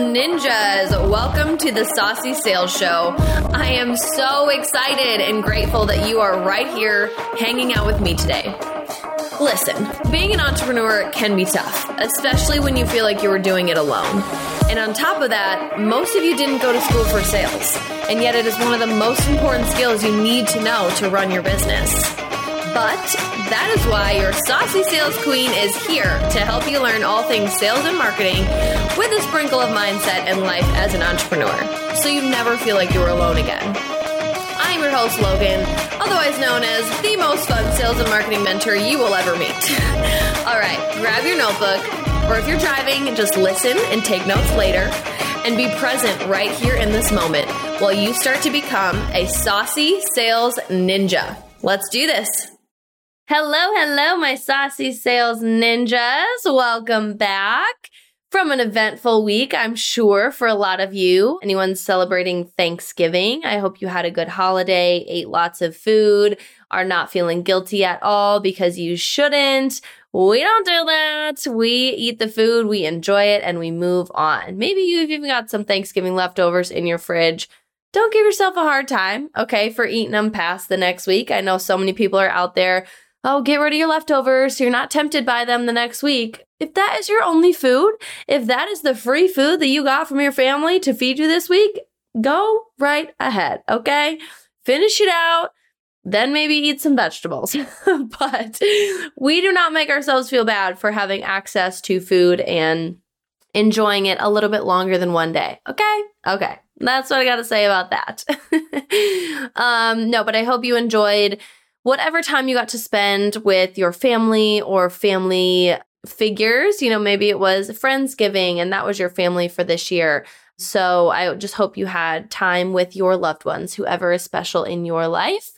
ninjas. Welcome to the Saucy Sales Show. I am so excited and grateful that you are right here hanging out with me today. Listen, being an entrepreneur can be tough, especially when you feel like you were doing it alone. And on top of that, most of you didn't go to school for sales, and yet it is one of the most important skills you need to know to run your business. But that is why your saucy sales queen is here to help you learn all things sales and marketing with a sprinkle of mindset and life as an entrepreneur, so you never feel like you're alone again. I'm your host, Logan, otherwise known as the most fun sales and marketing mentor you will ever meet. All right, grab your notebook, or if you're driving, just listen and take notes later, and be present right here in this moment while you start to become a saucy sales ninja. Let's do this. Hello, hello, my saucy sales ninjas. Welcome back from an eventful week, I'm sure, for a lot of you. Anyone celebrating Thanksgiving, I hope you had a good holiday, ate lots of food, are not feeling guilty at all because you shouldn't. We don't do that. We eat the food, we enjoy it, and we move on. Maybe you've even got some Thanksgiving leftovers in your fridge. Don't give yourself a hard time, okay, for eating them past the next week. I know so many people are out there oh, get rid of your leftovers so you're not tempted by them the next week. If that is your only food, if that is the free food that you got from your family to feed you this week, go right ahead, okay? Finish it out, then maybe eat some vegetables. but we do not make ourselves feel bad for having access to food and enjoying it a little bit longer than one day, okay? Okay. That's what I got to say about that. um, no, but I hope you enjoyed whatever time you got to spend with your family or family figures. You know, maybe it was Friendsgiving and that was your family for this year. So I just hope you had time with your loved ones, whoever is special in your life.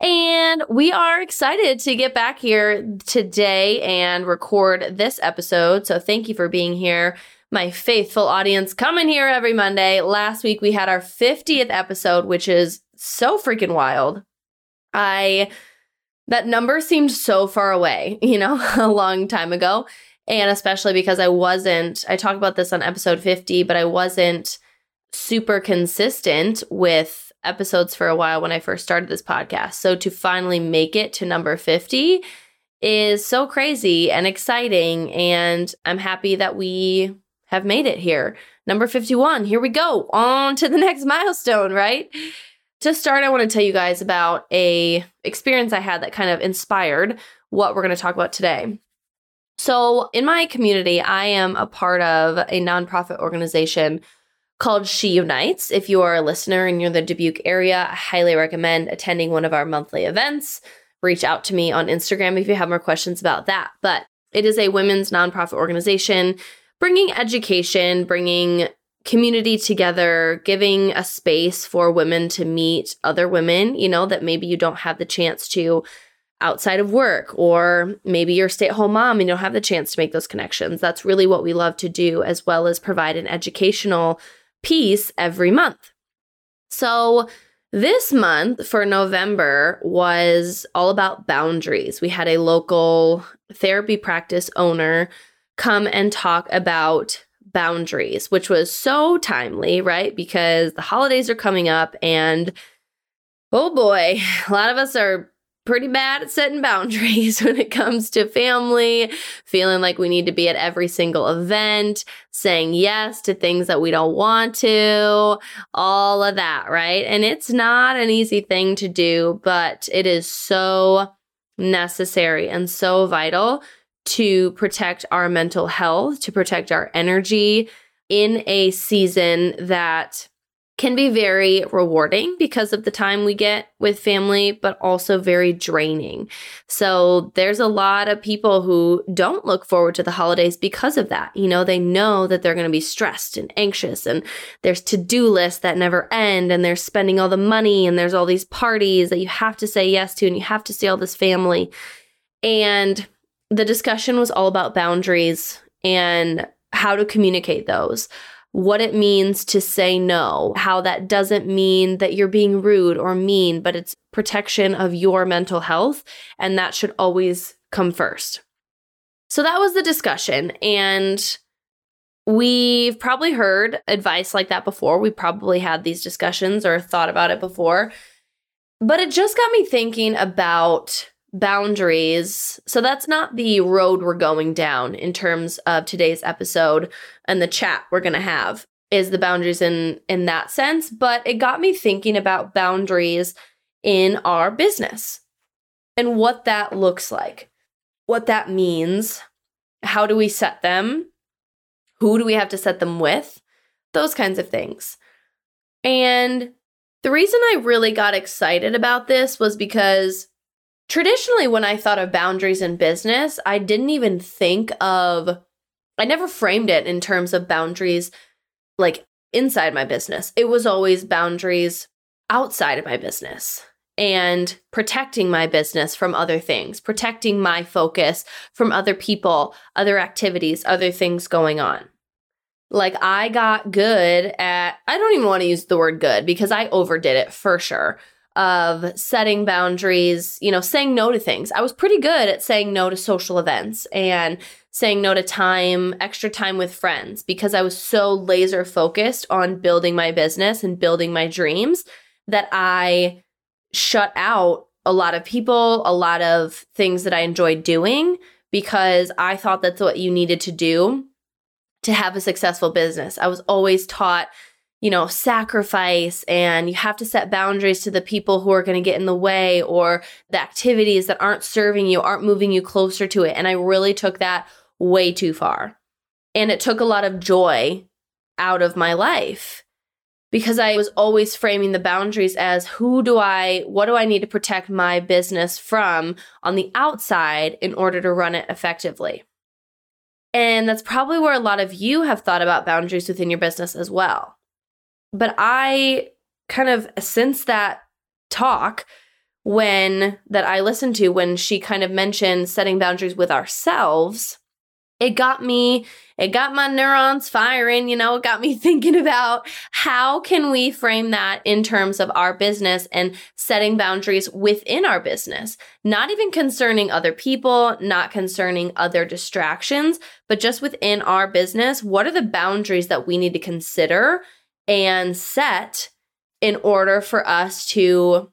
And we are excited to get back here today and record this episode. So thank you for being here. My faithful audience coming here every Monday. Last week we had our 50th episode, which is so freaking wild. I that number seemed so far away, you know, a long time ago. And especially because I wasn't, I talked about this on episode 50, but I wasn't super consistent with episodes for a while when I first started this podcast. So to finally make it to number 50 is so crazy and exciting. And I'm happy that we have made it here. Number 51, here we go, on to the next milestone, right? To start, I want to tell you guys about a experience I had that kind of inspired what we're going to talk about today. So, in my community, I am a part of a nonprofit organization called She Unites. If you are a listener and you're in the Dubuque area, I highly recommend attending one of our monthly events. Reach out to me on Instagram if you have more questions about that. But it is a women's nonprofit organization bringing education, bringing community together, giving a space for women to meet other women, you know, that maybe you don't have the chance to outside of work, or maybe you're a stay at home mom and you don't have the chance to make those connections. That's really what we love to do, as well as provide an educational piece every month. So, this month for November was all about boundaries. We had a local therapy practice owner come and talk about boundaries, which was so timely, right? Because the holidays are coming up and oh boy, a lot of us are pretty bad at setting boundaries when it comes to family, feeling like we need to be at every single event, saying yes to things that we don't want to, all of that, right? And it's not an easy thing to do, but it is so necessary and so vital to protect our mental health, to protect our energy in a season that can be very rewarding because of the time we get with family, but also very draining. So there's a lot of people who don't look forward to the holidays because of that. You know, they know that they're going to be stressed and anxious, and there's to do lists that never end, and they're spending all the money, and there's all these parties that you have to say yes to, and you have to see all this family. And the discussion was all about boundaries and how to communicate those, what it means to say no, how that doesn't mean that you're being rude or mean, but it's protection of your mental health. And that should always come first. So that was the discussion. And We've probably heard advice like that before. We probably had these discussions or thought about it before. But it just got me thinking about boundaries. So that's not the road we're going down in terms of today's episode and the chat we're going to have is the boundaries in in that sense, but it got me thinking about boundaries in our business and what that looks like. What that means, how do we set them? Who do we have to set them with? Those kinds of things. And the reason I really got excited about this was because traditionally, when I thought of boundaries in business, I didn't even think of, I never framed it in terms of boundaries like inside my business. It was always boundaries outside of my business and protecting my business from other things, protecting my focus from other people, other activities, other things going on. Like I got good at, I don't even want to use the word good because I overdid it for sure of setting boundaries, you know, saying no to things. I was pretty good at saying no to social events and saying no to time, extra time with friends because I was so laser focused on building my business and building my dreams that I shut out a lot of people, a lot of things that I enjoyed doing because I thought that's what you needed to do to have a successful business. I was always taught you know, sacrifice and you have to set boundaries to the people who are going to get in the way or the activities that aren't serving you, aren't moving you closer to it. And I really took that way too far. And it took a lot of joy out of my life because I was always framing the boundaries as who do I, what do I need to protect my business from on the outside in order to run it effectively. And that's probably where a lot of you have thought about boundaries within your business as well. But I kind of, since that talk, when that I listened to, when she kind of mentioned setting boundaries with ourselves, it got me it got my neurons firing you know it got me thinking about how can we frame that in terms of our business and setting boundaries within our business. Not even concerning other people not concerning other distractions but just within our business what are the boundaries that we need to consider and set in order for us to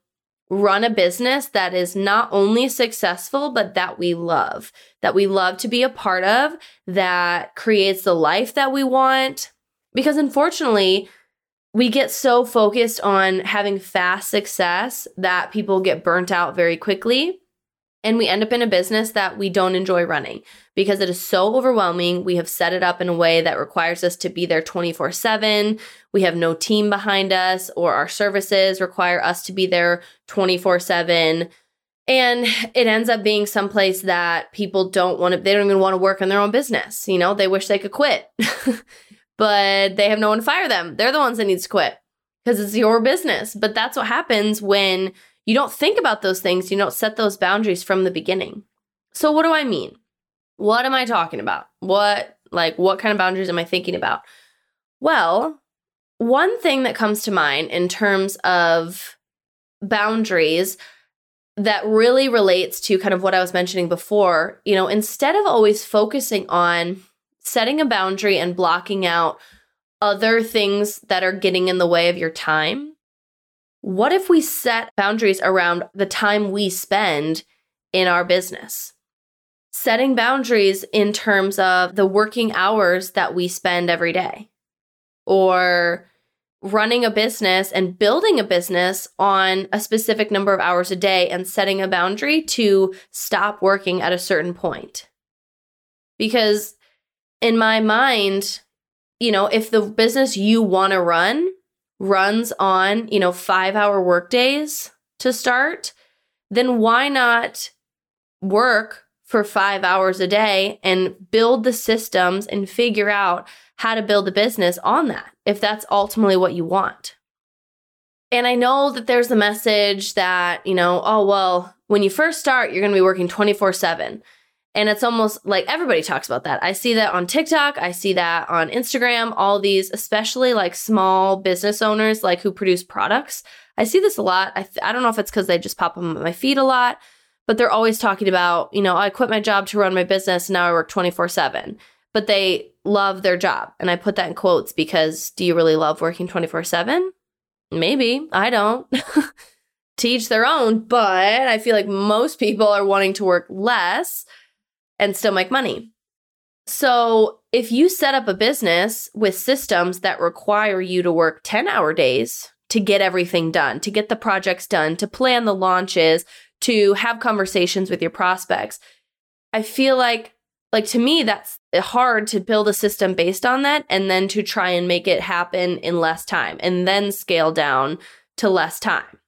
run a business that is not only successful, but that we love, that we love to be a part of, that creates the life that we want. Because unfortunately, we get so focused on having fast success that people get burnt out very quickly. And we end up in a business that we don't enjoy running because it is so overwhelming. We have set it up in a way that requires us to be there 24 7. We have no team behind us, or our services require us to be there 24 7. And it ends up being someplace that people don't want to, they don't even want to work in their own business. You know, they wish they could quit, but they have no one to fire them. They're the ones that need to quit because it's your business. But that's what happens when you don't think about those things, you don't set those boundaries from the beginning. So, what do I mean? What am I talking about? What, like, what kind of boundaries am I thinking about? Well, one thing that comes to mind in terms of boundaries that really relates to kind of what I was mentioning before, you know, instead of always focusing on setting a boundary and blocking out other things that are getting in the way of your time, what if we set boundaries around the time we spend in our business? Setting boundaries in terms of the working hours that we spend every day, or running a business and building a business on a specific number of hours a day and setting a boundary to stop working at a certain point. Because in my mind, you know, if the business you want to run runs on, you know, five hour workdays to start, then why not work for five hours a day and build the systems and figure out how to build a business on that if that's ultimately what you want? And I know that there's a message that, you know, oh, well, when you first start, you're going to be working 24 7. And it's almost like everybody talks about that. I see that on TikTok, I see that on Instagram, all these, especially like small business owners like who produce products. I see this a lot. I, th- I don't know if it's because they just pop them on my feed a lot, but they're always talking about, you know, I quit my job to run my business now I work 24 7. but they love their job. And I put that in quotes because do you really love working 24 7? Maybe. I don't. Teach their own, but I feel like most people are wanting to work less and still make money. So, if you set up a business with systems that require you to work 10 hour days to get everything done, to get the projects done, to plan the launches, to have conversations with your prospects, I feel like like to me that's hard to build a system based on that and then to try and make it happen in less time and then scale down to less time.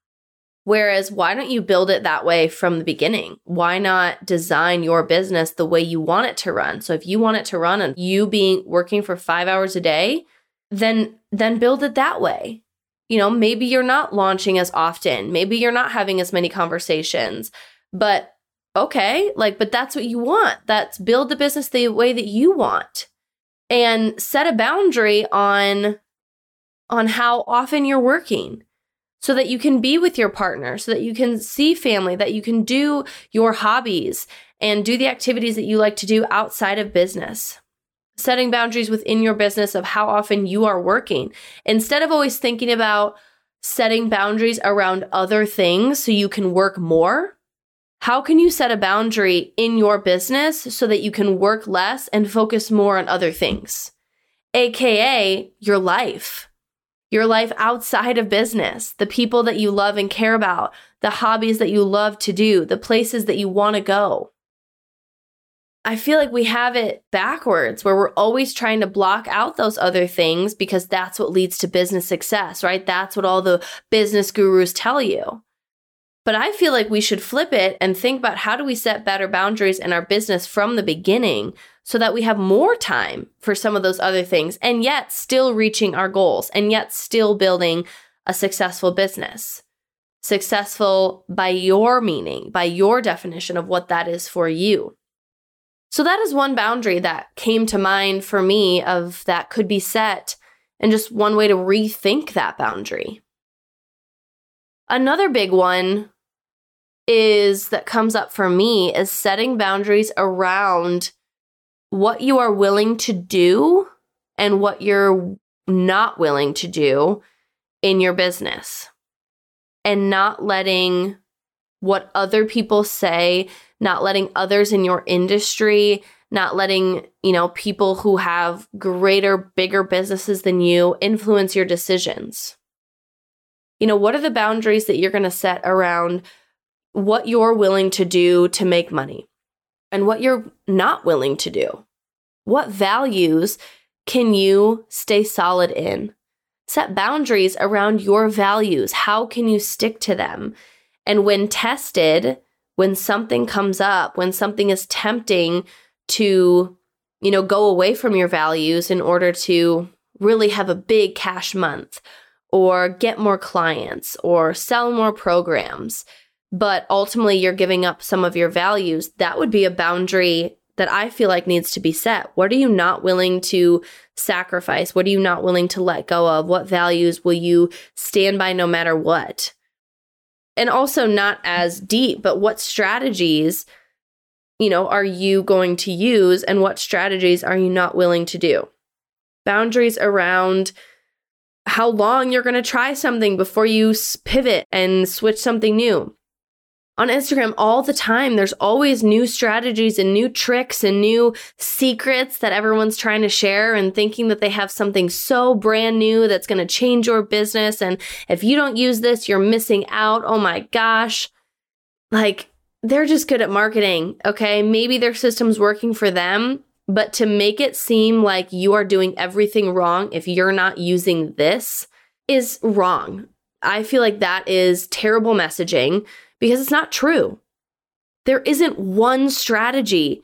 Whereas, why don't you build it that way from the beginning? Why not design your business the way you want it to run? So if you want it to run and you being working for 5 hours a day, then then build it that way. You know, maybe you're not launching as often, maybe you're not having as many conversations, but okay, like but that's what you want. That's build the business the way that you want. And set a boundary on on how often you're working so that you can be with your partner, so that you can see family, that you can do your hobbies and do the activities that you like to do outside of business. Setting boundaries within your business of how often you are working. Instead of always thinking about setting boundaries around other things so you can work more, how can you set a boundary in your business so that you can work less and focus more on other things? AKA your life your life outside of business, the people that you love and care about, the hobbies that you love to do, the places that you want to go. I feel like we have it backwards where we're always trying to block out those other things because that's what leads to business success, right? That's what all the business gurus tell you. But I feel like we should flip it and think about how do we set better boundaries in our business from the beginning so that we have more time for some of those other things and yet still reaching our goals and yet still building a successful business. Successful by your meaning, by your definition of what that is for you. So that is one boundary that came to mind for me of that could be set and just one way to rethink that boundary. Another big one is that comes up for me is setting boundaries around what you are willing to do and what you're not willing to do in your business and not letting what other people say, not letting others in your industry, not letting, you know, people who have greater, bigger businesses than you influence your decisions. You know, what are the boundaries that you're going to set around what you're willing to do to make money and what you're not willing to do. What values can you stay solid in? Set boundaries around your values. How can you stick to them? And when tested, when something comes up, when something is tempting to, you know, go away from your values in order to really have a big cash month or get more clients or sell more programs, but ultimately you're giving up some of your values, that would be a boundary that I feel like needs to be set. What are you not willing to sacrifice? What are you not willing to let go of? What values will you stand by no matter what? And also, not as deep, but what strategies, you know, are you going to use and what strategies are you not willing to do? Boundaries around how long you're going to try something before you pivot and switch something new on Instagram all the time. There's always new strategies and new tricks and new secrets that everyone's trying to share and thinking that they have something so brand new that's going to change your business. And if you don't use this, you're missing out. Oh my gosh. Like, they're just good at marketing. Okay. Maybe their system's working for them, but to make it seem like you are doing everything wrong if you're not using this is wrong. I feel like that is terrible messaging because it's not true. There isn't one strategy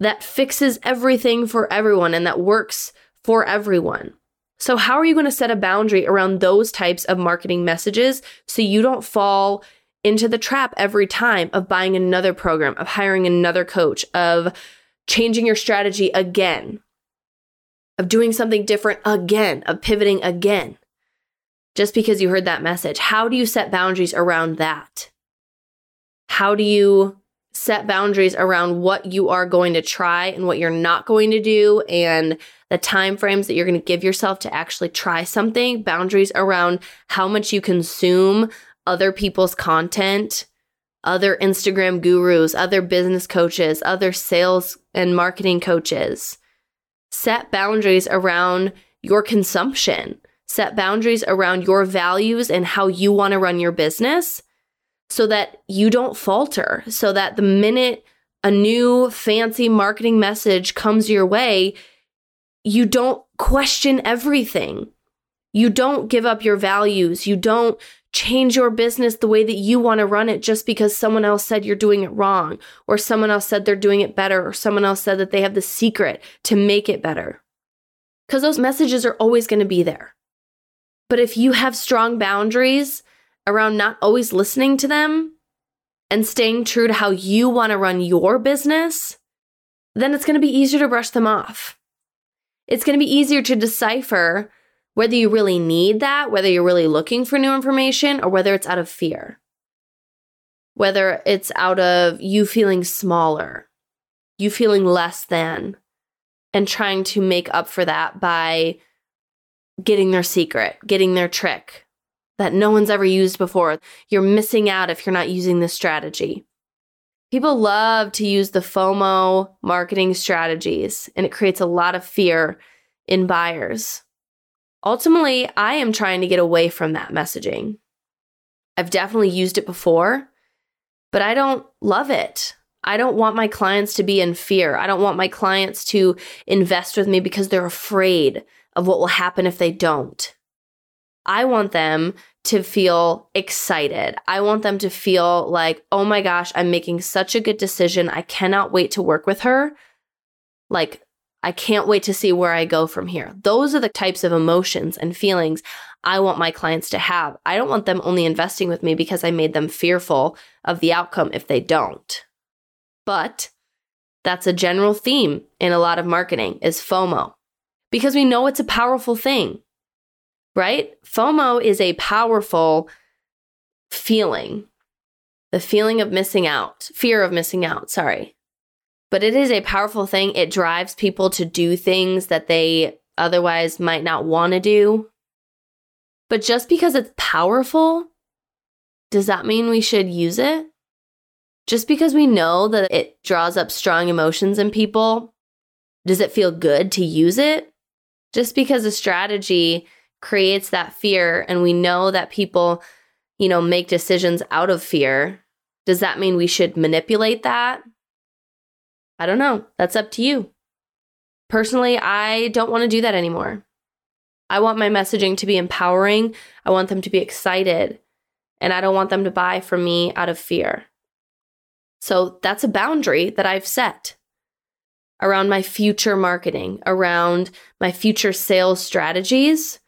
that fixes everything for everyone and that works for everyone. So, how are you going to set a boundary around those types of marketing messages so you don't fall into the trap every time of buying another program, of hiring another coach, of changing your strategy again, of doing something different again, of pivoting again, just because you heard that message? How do you set boundaries around that? How do you set boundaries around what you are going to try and what you're not going to do and the time frames that you're going to give yourself to actually try something? Boundaries around how much you consume other people's content other instagram gurus other business coaches other sales and marketing coaches. Set boundaries around your consumption. Set boundaries around your values and how you want to run your business so that you don't falter, so that the minute a new fancy marketing message comes your way, you don't question everything. You don't give up your values. You don't change your business the way that you want to run it just because someone else said you're doing it wrong, or someone else said they're doing it better, or someone else said that they have the secret to make it better. Because those messages are always going to be there. But if you have strong boundaries around not always listening to them and staying true to how you want to run your business, then it's going to be easier to brush them off. It's going to be easier to decipher whether you really need that, whether you're really looking for new information, or whether it's out of fear. Whether it's out of you feeling smaller, you feeling less than, and trying to make up for that by getting their secret, getting their trick, that no one's ever used before. You're missing out if you're not using this strategy. People love to use the FOMO marketing strategies, and it creates a lot of fear in buyers. Ultimately, I am trying to get away from that messaging. I've definitely used it before, but I don't love it. I don't want my clients to be in fear. I don't want my clients to invest with me because they're afraid of what will happen if they don't. I want them to feel excited. I want them to feel like, oh my gosh, I'm making such a good decision. I cannot wait to work with her. Like, I can't wait to see where I go from here. Those are the types of emotions and feelings I want my clients to have. I don't want them only investing with me because I made them fearful of the outcome if they don't. But that's a general theme in a lot of marketing is FOMO because we know it's a powerful thing right? FOMO is a powerful feeling, the feeling of missing out, fear of missing out, sorry. But it is a powerful thing. It drives people to do things that they otherwise might not want to do. But just because it's powerful, does that mean we should use it? Just because we know that it draws up strong emotions in people, does it feel good to use it? Just because a strategy creates that fear and we know that people, you know, make decisions out of fear, does that mean we should manipulate that? I don't know. That's up to you. Personally, I don't want to do that anymore. I want my messaging to be empowering. I want them to be excited. And I don't want them to buy from me out of fear. So that's a boundary that I've set around my future marketing, around my future sales strategies.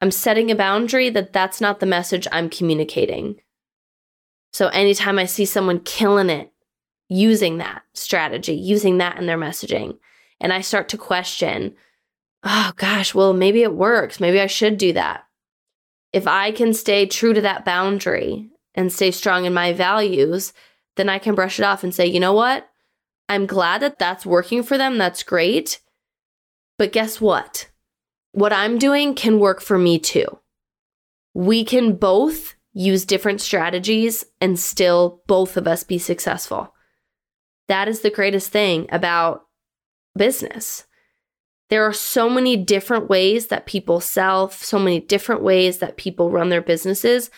I'm setting a boundary that that's not the message I'm communicating. So anytime I see someone killing it, using that strategy, using that in their messaging, and I start to question, oh gosh, well, maybe it works. Maybe I should do that. If I can stay true to that boundary and stay strong in my values, then I can brush it off and say, you know what? I'm glad that that's working for them. That's great. But guess what? What I'm doing can work for me too. We can both use different strategies and still both of us be successful. That is the greatest thing about business. There are so many different ways that people sell, so many different ways that people run their businesses,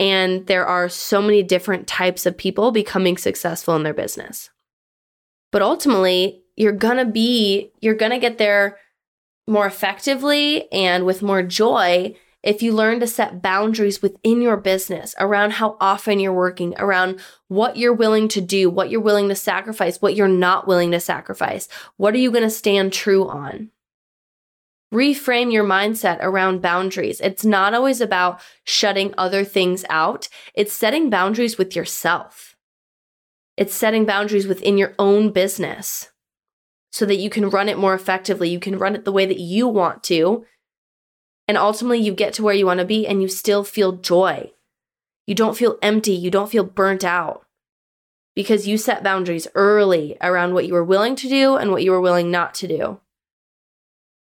and there are so many different types of people becoming successful in their business. But ultimately, you're gonna be, you're gonna get there more effectively and with more joy if you learn to set boundaries within your business around how often you're working, around what you're willing to do, what you're willing to sacrifice, what you're not willing to sacrifice. What are you going to stand true on? Reframe your mindset around boundaries. It's not always about shutting other things out, it's setting boundaries with yourself. It's setting boundaries within your own business so that you can run it more effectively. You can run it the way that you want to. And ultimately, you get to where you want to be and you still feel joy. You don't feel empty. You don't feel burnt out. because you set boundaries early around what you were willing to do and what you were willing not to do.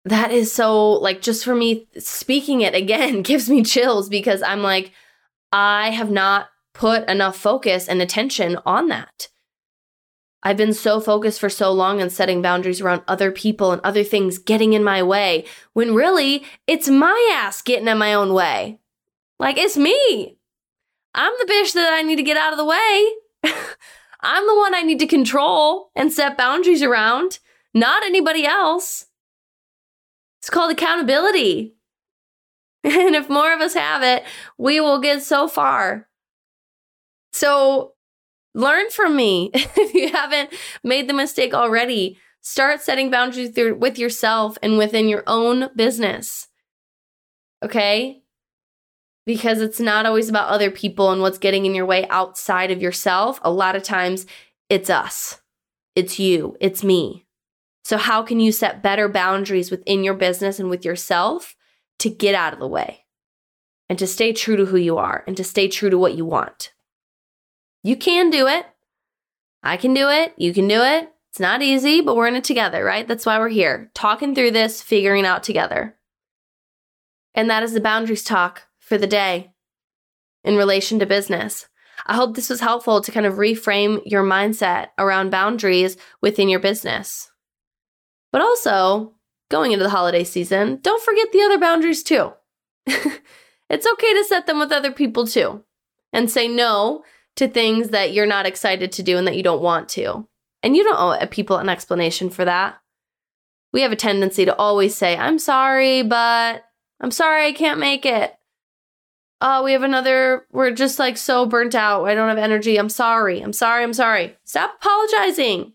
That is so, like, just for me, speaking it again gives me chills because I'm like, I have not put enough focus and attention on that. I've been so focused for so long on setting boundaries around other people and other things getting in my way when really it's my ass getting in my own way. Like, it's me. I'm the bitch that I need to get out of the way. I'm the one I need to control and set boundaries around, not anybody else. It's called accountability. And if more of us have it, we will get so far. So learn from me. if you haven't made the mistake already, start setting boundaries with yourself and within your own business. Okay? Because it's not always about other people and what's getting in your way outside of yourself. A lot of times it's us, it's you, it's me. So, how can you set better boundaries within your business and with yourself to get out of the way and to stay true to who you are and to stay true to what you want? You can do it. I can do it. You can do it. It's not easy, but we're in it together, right? That's why we're here, talking through this, figuring out together. And that is the boundaries talk for the day in relation to business. I hope this was helpful to kind of reframe your mindset around boundaries within your business. But also, going into the holiday season, don't forget the other boundaries too. it's okay to set them with other people too and say no to things that you're not excited to do and that you don't want to. And you don't owe people an explanation for that. We have a tendency to always say, I'm sorry, but I'm sorry I can't make it. Oh, we have another, we're just like so burnt out. I don't have energy. I'm sorry. I'm sorry. I'm sorry. Stop apologizing.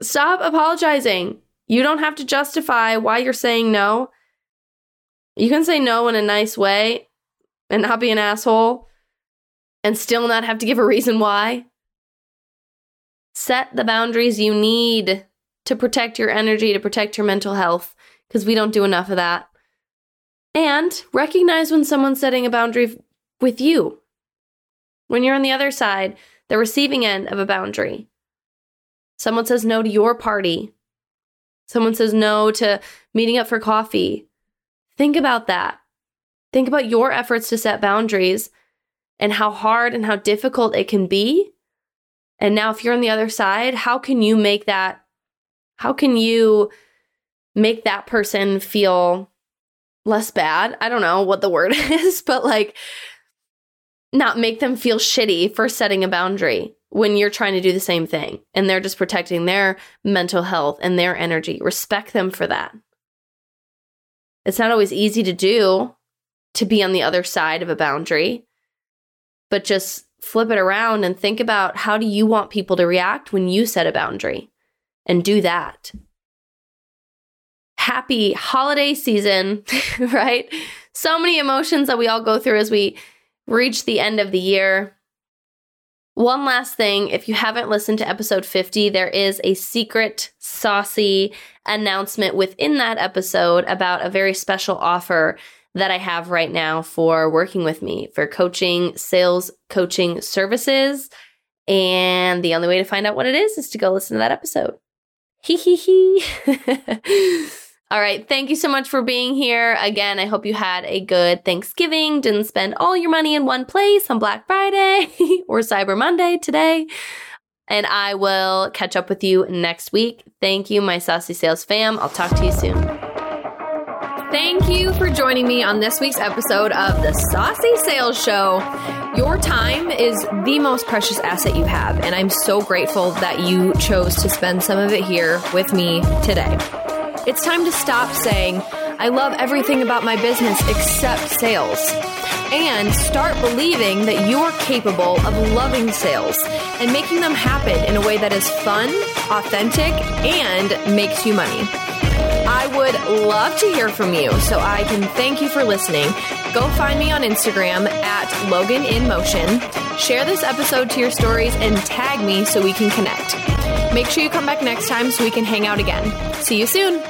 Stop apologizing. You don't have to justify why you're saying no. You can say no in a nice way and not be an asshole and still not have to give a reason why. Set the boundaries you need to protect your energy, to protect your mental health, because we don't do enough of that. And recognize when someone's setting a boundary with you. When you're on the other side, the receiving end of a boundary. Someone says no to your party. Someone says no to meeting up for coffee. Think about that. Think about your efforts to set boundaries and how hard and how difficult it can be. And now, if you're on the other side, how can you make that? How can you make that person feel less bad? I don't know what the word is, but like not make them feel shitty for setting a boundary when you're trying to do the same thing and they're just protecting their mental health and their energy. Respect them for that. It's not always easy to do to be on the other side of a boundary but just flip it around and think about how do you want people to react when you set a boundary and do that. Happy holiday season, right? So many emotions that we all go through as we reach the end of the year. One last thing if you haven't listened to episode 50, there is a secret, saucy announcement within that episode about a very special offer that I have right now for working with me for coaching, sales coaching services. And the only way to find out what it is is to go listen to that episode. Hee hee hee. all right. Thank you so much for being here. Again, I hope you had a good Thanksgiving, didn't spend all your money in one place on Black Friday or Cyber Monday today. And I will catch up with you next week. Thank you, my Saucy Sales fam. I'll talk to you soon. Thank you for joining me on this week's episode of the Saucy Sales Show. Your time is the most precious asset you have, and I'm so grateful that you chose to spend some of it here with me today. It's time to stop saying, I love everything about my business except sales, and start believing that you're capable of loving sales and making them happen in a way that is fun, authentic, and makes you money. I would love to hear from you, so I can thank you for listening. Go find me on Instagram at Logan in Motion. Share this episode to your stories and tag me so we can connect. Make sure you come back next time so we can hang out again. See you soon.